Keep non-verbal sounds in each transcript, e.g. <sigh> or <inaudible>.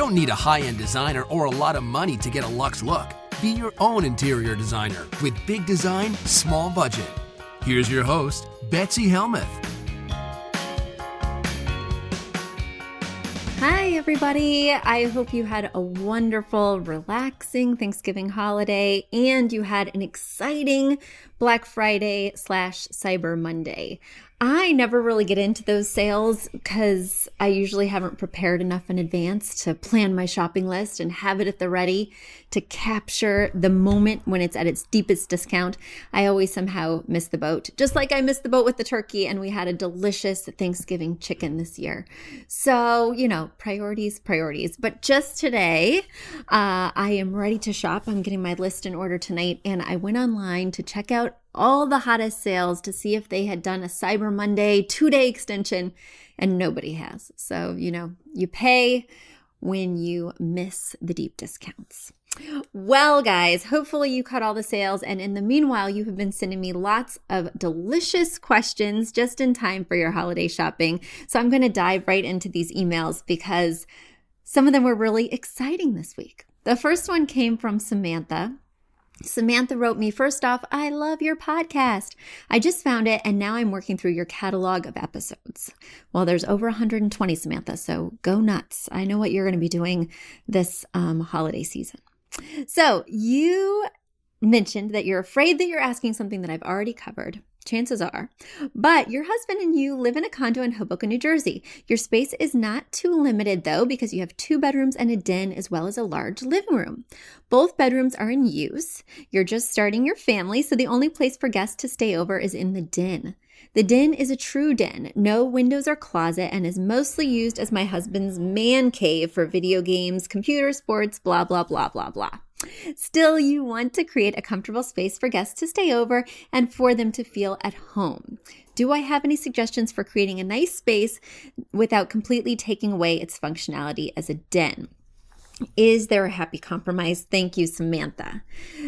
don't need a high end designer or a lot of money to get a luxe look. Be your own interior designer with big design, small budget. Here's your host, Betsy Helmuth. Hi, everybody. I hope you had a wonderful, relaxing Thanksgiving holiday and you had an exciting Black Friday slash Cyber Monday. I never really get into those sales because I usually haven't prepared enough in advance to plan my shopping list and have it at the ready to capture the moment when it's at its deepest discount. I always somehow miss the boat, just like I missed the boat with the turkey and we had a delicious Thanksgiving chicken this year. So, you know, priorities, priorities. But just today, uh, I am ready to shop. I'm getting my list in order tonight and I went online to check out all the hottest sales to see if they had done a Cyber Monday two day extension, and nobody has. So, you know, you pay when you miss the deep discounts. Well, guys, hopefully you caught all the sales. And in the meanwhile, you have been sending me lots of delicious questions just in time for your holiday shopping. So I'm going to dive right into these emails because some of them were really exciting this week. The first one came from Samantha. Samantha wrote me, first off, I love your podcast. I just found it and now I'm working through your catalog of episodes. Well, there's over 120, Samantha, so go nuts. I know what you're going to be doing this um, holiday season. So you mentioned that you're afraid that you're asking something that I've already covered. Chances are. But your husband and you live in a condo in Hoboken, New Jersey. Your space is not too limited though, because you have two bedrooms and a den as well as a large living room. Both bedrooms are in use. You're just starting your family, so the only place for guests to stay over is in the den. The den is a true den, no windows or closet, and is mostly used as my husband's man cave for video games, computer sports, blah, blah, blah, blah, blah. Still, you want to create a comfortable space for guests to stay over and for them to feel at home. Do I have any suggestions for creating a nice space without completely taking away its functionality as a den? Is there a happy compromise? Thank you, Samantha.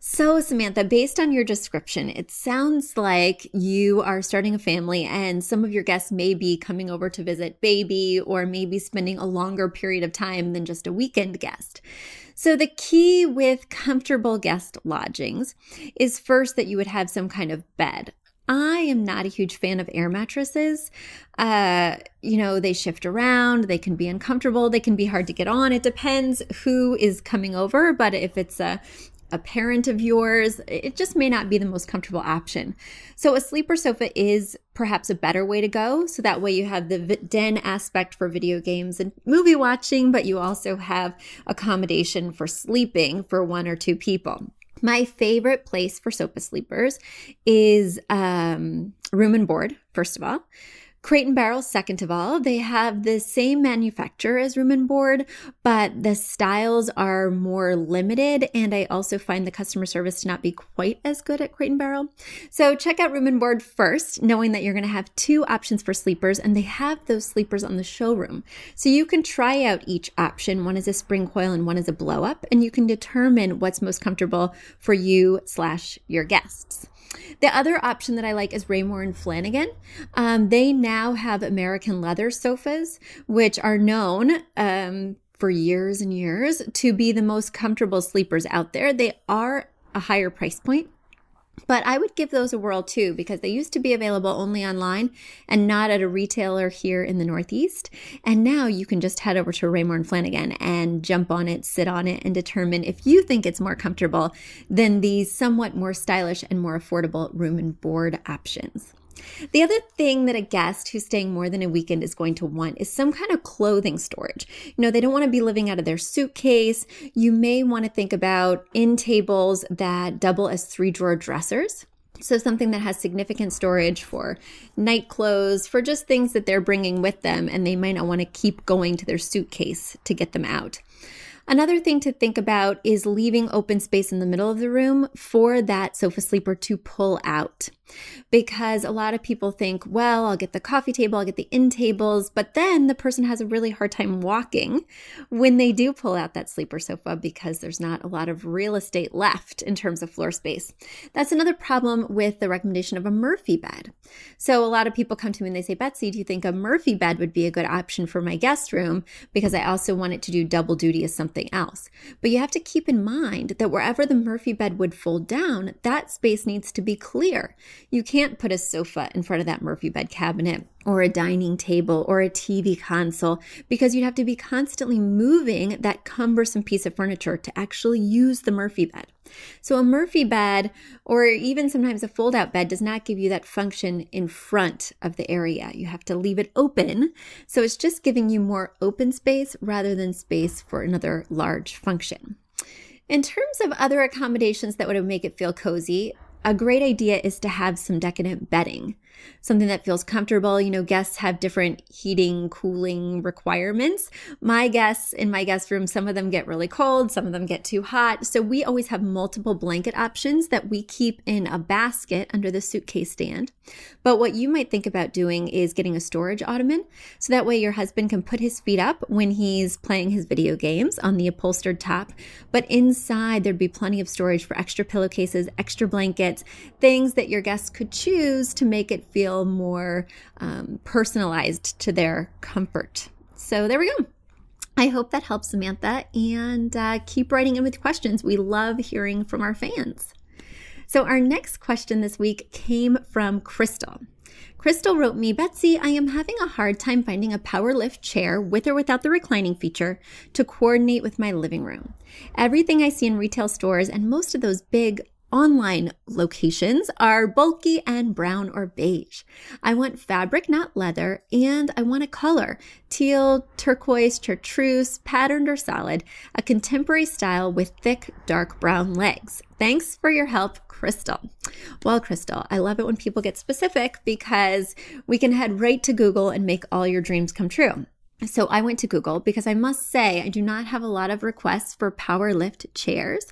So, Samantha, based on your description, it sounds like you are starting a family and some of your guests may be coming over to visit baby or maybe spending a longer period of time than just a weekend guest. So, the key with comfortable guest lodgings is first that you would have some kind of bed. I am not a huge fan of air mattresses. Uh, you know, they shift around, they can be uncomfortable, they can be hard to get on. It depends who is coming over, but if it's a a parent of yours, it just may not be the most comfortable option. So, a sleeper sofa is perhaps a better way to go. So that way you have the den aspect for video games and movie watching, but you also have accommodation for sleeping for one or two people. My favorite place for sofa sleepers is um, room and board, first of all. Crate and Barrel, second of all, they have the same manufacturer as Room and Board, but the styles are more limited. And I also find the customer service to not be quite as good at Crate and Barrel. So check out Room and Board first, knowing that you're going to have two options for sleepers, and they have those sleepers on the showroom. So you can try out each option. One is a spring coil and one is a blow up, and you can determine what's most comfortable for you slash your guests. The other option that I like is Raymour and Flanigan. Um, they now have American leather sofas, which are known um, for years and years to be the most comfortable sleepers out there. They are a higher price point. But I would give those a whirl too because they used to be available only online and not at a retailer here in the Northeast. And now you can just head over to Raymour and Flanigan and jump on it, sit on it, and determine if you think it's more comfortable than these somewhat more stylish and more affordable room and board options. The other thing that a guest who's staying more than a weekend is going to want is some kind of clothing storage. You know, they don't want to be living out of their suitcase. You may want to think about in tables that double as three drawer dressers. So, something that has significant storage for night clothes, for just things that they're bringing with them, and they might not want to keep going to their suitcase to get them out. Another thing to think about is leaving open space in the middle of the room for that sofa sleeper to pull out because a lot of people think, well, I'll get the coffee table, I'll get the end tables, but then the person has a really hard time walking when they do pull out that sleeper sofa because there's not a lot of real estate left in terms of floor space. That's another problem with the recommendation of a Murphy bed. So a lot of people come to me and they say, Betsy, do you think a Murphy bed would be a good option for my guest room? Because I also want it to do double duty as something else. But you have to keep in mind that wherever the Murphy bed would fold down, that space needs to be clear. You can't put a sofa in front of that Murphy bed cabinet or a dining table or a TV console because you'd have to be constantly moving that cumbersome piece of furniture to actually use the Murphy bed. So, a Murphy bed or even sometimes a fold out bed does not give you that function in front of the area. You have to leave it open. So, it's just giving you more open space rather than space for another large function. In terms of other accommodations that would make it feel cozy, a great idea is to have some decadent bedding something that feels comfortable. You know, guests have different heating, cooling requirements. My guests in my guest room, some of them get really cold, some of them get too hot. So we always have multiple blanket options that we keep in a basket under the suitcase stand. But what you might think about doing is getting a storage ottoman. So that way your husband can put his feet up when he's playing his video games on the upholstered top. But inside, there'd be plenty of storage for extra pillowcases, extra blankets, things that your guests could choose to make it feel more um, personalized to their comfort. So there we go. I hope that helps, Samantha, and uh, keep writing in with questions. We love hearing from our fans. So, our next question this week came from Crystal. Crystal wrote me, Betsy, I am having a hard time finding a power lift chair with or without the reclining feature to coordinate with my living room. Everything I see in retail stores and most of those big online locations are bulky and brown or beige. I want fabric, not leather, and I want a color teal, turquoise, chartreuse, patterned or solid, a contemporary style with thick, dark brown legs. Thanks for your help, Crystal. Well, Crystal, I love it when people get specific because we can head right to Google and make all your dreams come true. So I went to Google because I must say I do not have a lot of requests for power lift chairs,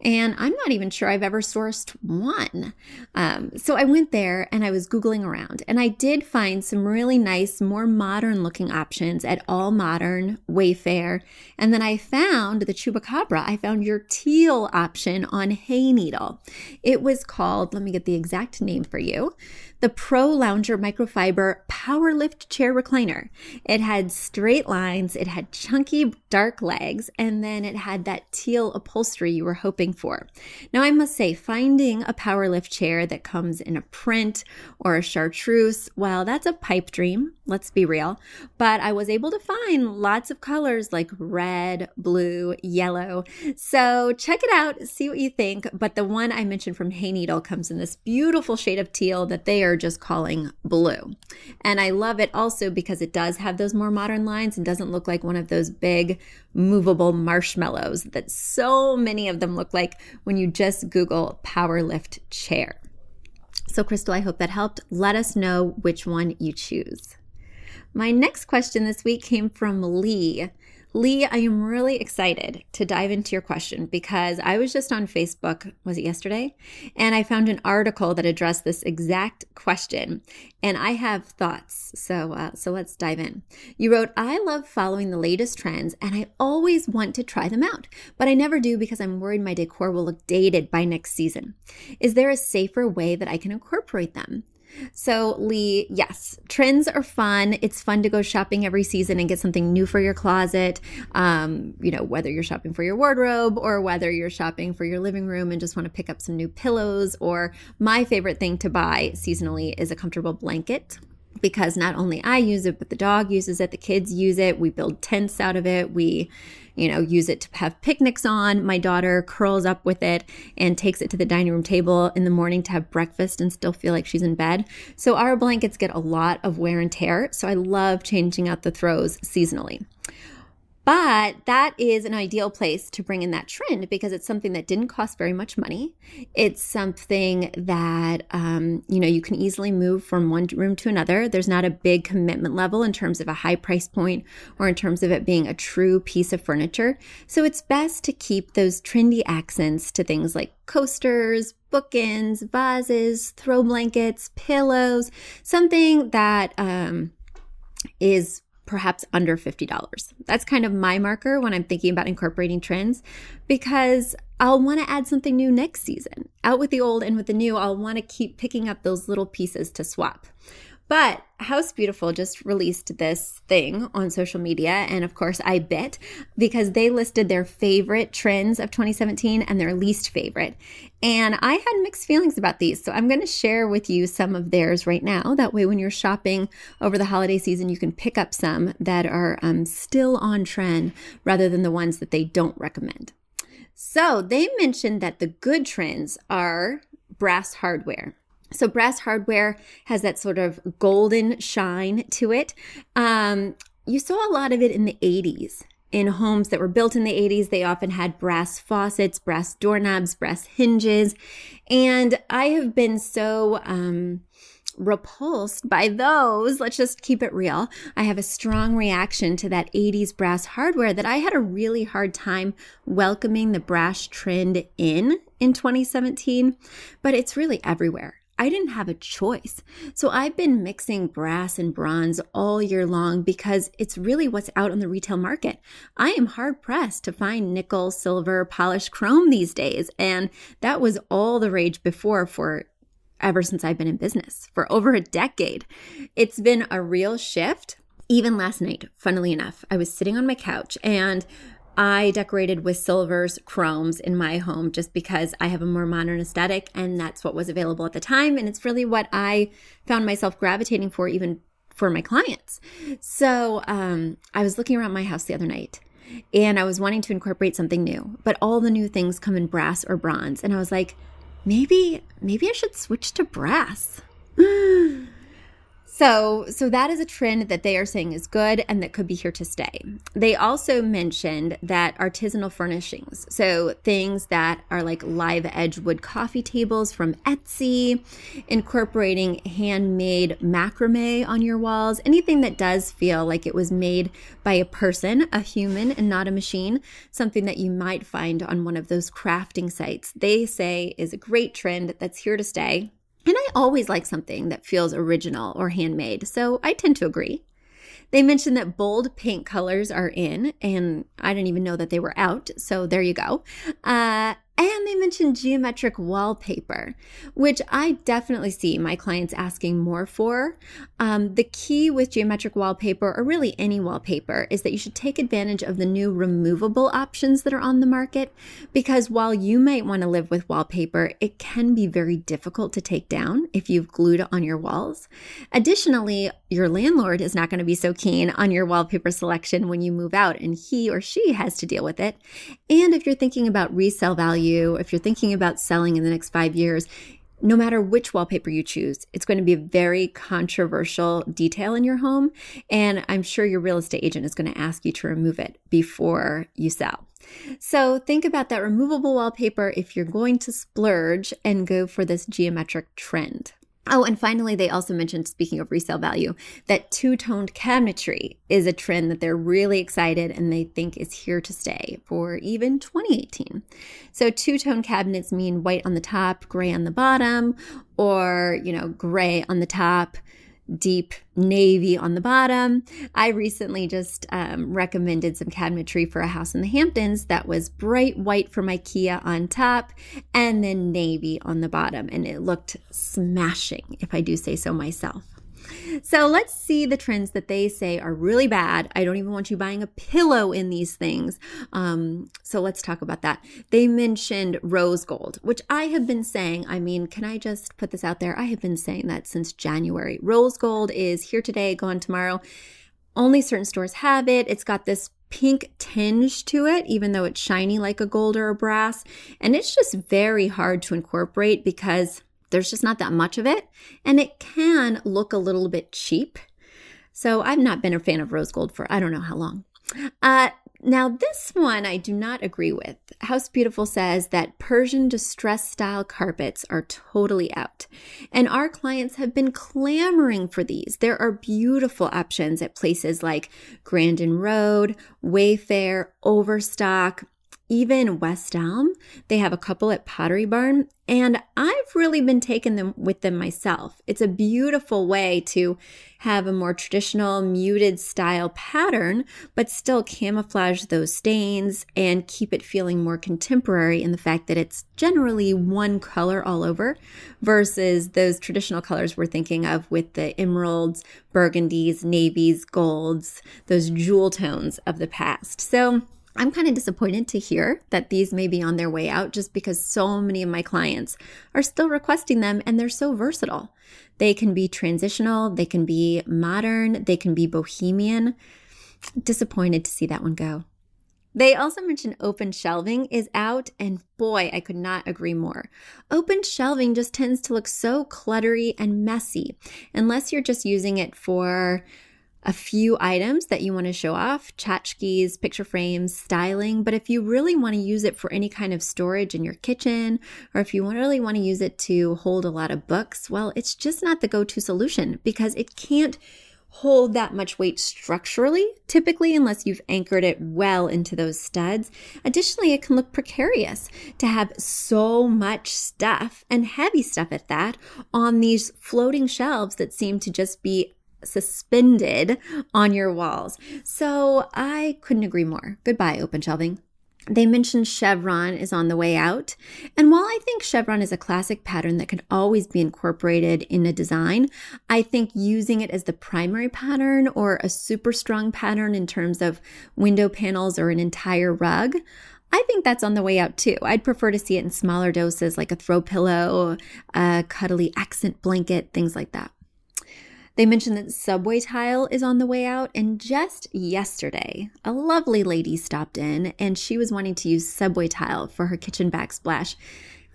and I'm not even sure I've ever sourced one. Um, so I went there and I was Googling around, and I did find some really nice, more modern looking options at All Modern, Wayfair, and then I found the Chupacabra. I found your teal option on Hayneedle. It was called, let me get the exact name for you the Pro Lounger Microfiber Power Lift Chair Recliner. It had straight lines, it had chunky dark legs, and then it had that teal upholstery you were hoping for. Now, I must say, finding a power lift chair that comes in a print or a chartreuse, well, that's a pipe dream, let's be real. But I was able to find lots of colors like red, blue, yellow. So check it out, see what you think. But the one I mentioned from Hayneedle comes in this beautiful shade of teal that they are just calling blue. And I love it also because it does have those more modern lines and doesn't look like one of those big movable marshmallows that so many of them look like when you just Google power lift chair. So, Crystal, I hope that helped. Let us know which one you choose. My next question this week came from Lee. Lee, I am really excited to dive into your question because I was just on Facebook, was it yesterday? And I found an article that addressed this exact question. And I have thoughts. So, uh, so let's dive in. You wrote, I love following the latest trends and I always want to try them out, but I never do because I'm worried my decor will look dated by next season. Is there a safer way that I can incorporate them? So, Lee, yes, trends are fun. It's fun to go shopping every season and get something new for your closet. Um, you know, whether you're shopping for your wardrobe or whether you're shopping for your living room and just want to pick up some new pillows. Or my favorite thing to buy seasonally is a comfortable blanket because not only I use it, but the dog uses it, the kids use it. We build tents out of it. We you know, use it to have picnics on. My daughter curls up with it and takes it to the dining room table in the morning to have breakfast and still feel like she's in bed. So our blankets get a lot of wear and tear. So I love changing out the throws seasonally. But that is an ideal place to bring in that trend because it's something that didn't cost very much money. It's something that, um, you know, you can easily move from one room to another. There's not a big commitment level in terms of a high price point or in terms of it being a true piece of furniture. So it's best to keep those trendy accents to things like coasters, bookends, vases, throw blankets, pillows, something that um, is perhaps under $50. That's kind of my marker when I'm thinking about incorporating trends because I'll want to add something new next season. Out with the old and with the new, I'll want to keep picking up those little pieces to swap. But House Beautiful just released this thing on social media, and of course, I bet because they listed their favorite trends of 2017 and their least favorite. And I had mixed feelings about these, so I'm going to share with you some of theirs right now. That way, when you're shopping over the holiday season, you can pick up some that are um, still on trend rather than the ones that they don't recommend. So, they mentioned that the good trends are brass hardware. So brass hardware has that sort of golden shine to it. Um, you saw a lot of it in the 80s. In homes that were built in the 80s, they often had brass faucets, brass doorknobs, brass hinges. And I have been so um, repulsed by those. Let's just keep it real. I have a strong reaction to that 80s brass hardware that I had a really hard time welcoming the brass trend in in 2017, but it's really everywhere. I didn't have a choice. So I've been mixing brass and bronze all year long because it's really what's out on the retail market. I am hard pressed to find nickel, silver, polished chrome these days. And that was all the rage before for ever since I've been in business for over a decade. It's been a real shift. Even last night, funnily enough, I was sitting on my couch and I decorated with silvers, chromes in my home just because I have a more modern aesthetic and that's what was available at the time. And it's really what I found myself gravitating for, even for my clients. So um, I was looking around my house the other night and I was wanting to incorporate something new, but all the new things come in brass or bronze. And I was like, maybe, maybe I should switch to brass. <gasps> <gasps> So, so that is a trend that they are saying is good and that could be here to stay. They also mentioned that artisanal furnishings, so things that are like live edge wood coffee tables from Etsy, incorporating handmade macrame on your walls, anything that does feel like it was made by a person, a human, and not a machine, something that you might find on one of those crafting sites. They say is a great trend that's here to stay always like something that feels original or handmade, so I tend to agree. They mentioned that bold pink colors are in, and I didn't even know that they were out, so there you go. Uh, and they mentioned geometric wallpaper, which I definitely see my clients asking more for. Um, the key with geometric wallpaper, or really any wallpaper, is that you should take advantage of the new removable options that are on the market. Because while you might want to live with wallpaper, it can be very difficult to take down if you've glued it on your walls. Additionally, your landlord is not going to be so keen on your wallpaper selection when you move out, and he or she has to deal with it. And if you're thinking about resale value, you, if you're thinking about selling in the next five years, no matter which wallpaper you choose, it's going to be a very controversial detail in your home. And I'm sure your real estate agent is going to ask you to remove it before you sell. So think about that removable wallpaper if you're going to splurge and go for this geometric trend. Oh, and finally, they also mentioned, speaking of resale value, that two toned cabinetry is a trend that they're really excited and they think is here to stay for even 2018. So, two tone cabinets mean white on the top, gray on the bottom, or, you know, gray on the top, deep navy on the bottom. I recently just um, recommended some cabinetry for a house in the Hamptons that was bright white from IKEA on top and then navy on the bottom. And it looked smashing, if I do say so myself. So let's see the trends that they say are really bad. I don't even want you buying a pillow in these things. Um, so let's talk about that. They mentioned rose gold, which I have been saying. I mean, can I just put this out there? I have been saying that since January. Rose gold is here today, gone tomorrow. Only certain stores have it. It's got this pink tinge to it, even though it's shiny like a gold or a brass. And it's just very hard to incorporate because there's just not that much of it, and it can look a little bit cheap. So I've not been a fan of rose gold for I don't know how long. Uh, Now, this one I do not agree with. House Beautiful says that Persian distress style carpets are totally out. And our clients have been clamoring for these. There are beautiful options at places like Grandin Road, Wayfair, Overstock, even West Elm. They have a couple at Pottery Barn, and I've really been taking them with them myself. It's a beautiful way to have a more traditional muted style pattern, but still camouflage those stains and keep it feeling more contemporary in the fact that it's generally one color all over versus those traditional colors we're thinking of with the emeralds, burgundies, navies, golds, those jewel tones of the past. So I'm kind of disappointed to hear that these may be on their way out just because so many of my clients are still requesting them and they're so versatile. They can be transitional, they can be modern, they can be bohemian. Disappointed to see that one go. They also mentioned open shelving is out, and boy, I could not agree more. Open shelving just tends to look so cluttery and messy unless you're just using it for a few items that you want to show off tchotchkes, picture frames, styling. But if you really want to use it for any kind of storage in your kitchen, or if you really want to use it to hold a lot of books, well, it's just not the go to solution because it can't hold that much weight structurally, typically, unless you've anchored it well into those studs. Additionally, it can look precarious to have so much stuff and heavy stuff at that on these floating shelves that seem to just be suspended on your walls. So I couldn't agree more. Goodbye, open shelving. They mentioned chevron is on the way out. And while I think chevron is a classic pattern that can always be incorporated in a design, I think using it as the primary pattern or a super strong pattern in terms of window panels or an entire rug, I think that's on the way out too. I'd prefer to see it in smaller doses like a throw pillow, a cuddly accent blanket, things like that. They mentioned that subway tile is on the way out, and just yesterday, a lovely lady stopped in and she was wanting to use subway tile for her kitchen backsplash.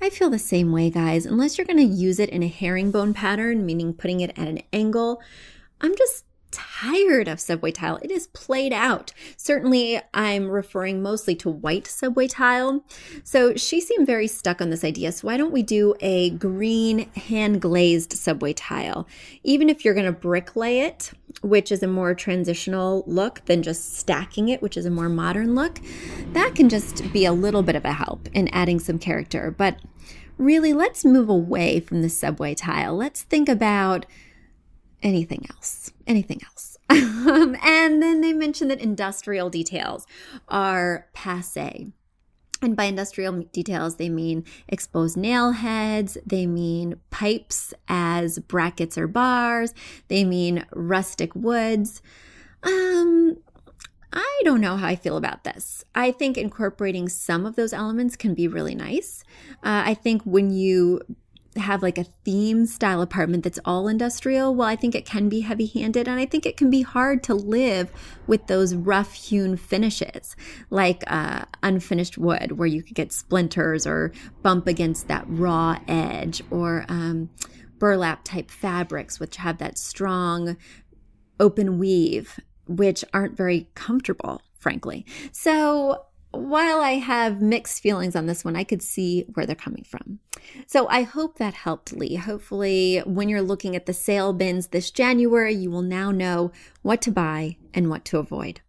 I feel the same way, guys. Unless you're going to use it in a herringbone pattern, meaning putting it at an angle, I'm just tired of subway tile. It is played out. Certainly, I'm referring mostly to white subway tile. So she seemed very stuck on this idea. So why don't we do a green hand glazed subway tile? Even if you're going to bricklay it, which is a more transitional look than just stacking it, which is a more modern look, that can just be a little bit of a help in adding some character. But really, let's move away from the subway tile. Let's think about anything else. Anything else. <laughs> um, and then they mentioned that industrial details are passe. And by industrial details, they mean exposed nail heads, they mean pipes as brackets or bars, they mean rustic woods. Um, I don't know how I feel about this. I think incorporating some of those elements can be really nice. Uh, I think when you have like a theme style apartment that's all industrial, well, I think it can be heavy handed. And I think it can be hard to live with those rough hewn finishes, like uh, unfinished wood, where you could get splinters or bump against that raw edge, or um, burlap type fabrics, which have that strong open weave, which aren't very comfortable, frankly. So while I have mixed feelings on this one, I could see where they're coming from. So I hope that helped Lee. Hopefully, when you're looking at the sale bins this January, you will now know what to buy and what to avoid.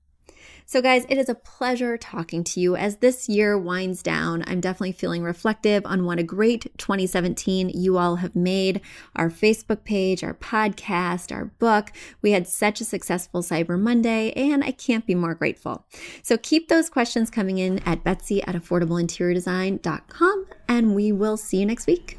So, guys, it is a pleasure talking to you as this year winds down. I'm definitely feeling reflective on what a great 2017 you all have made. Our Facebook page, our podcast, our book. We had such a successful Cyber Monday, and I can't be more grateful. So, keep those questions coming in at betsy at affordableinteriordesign.com, and we will see you next week.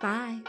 Bye.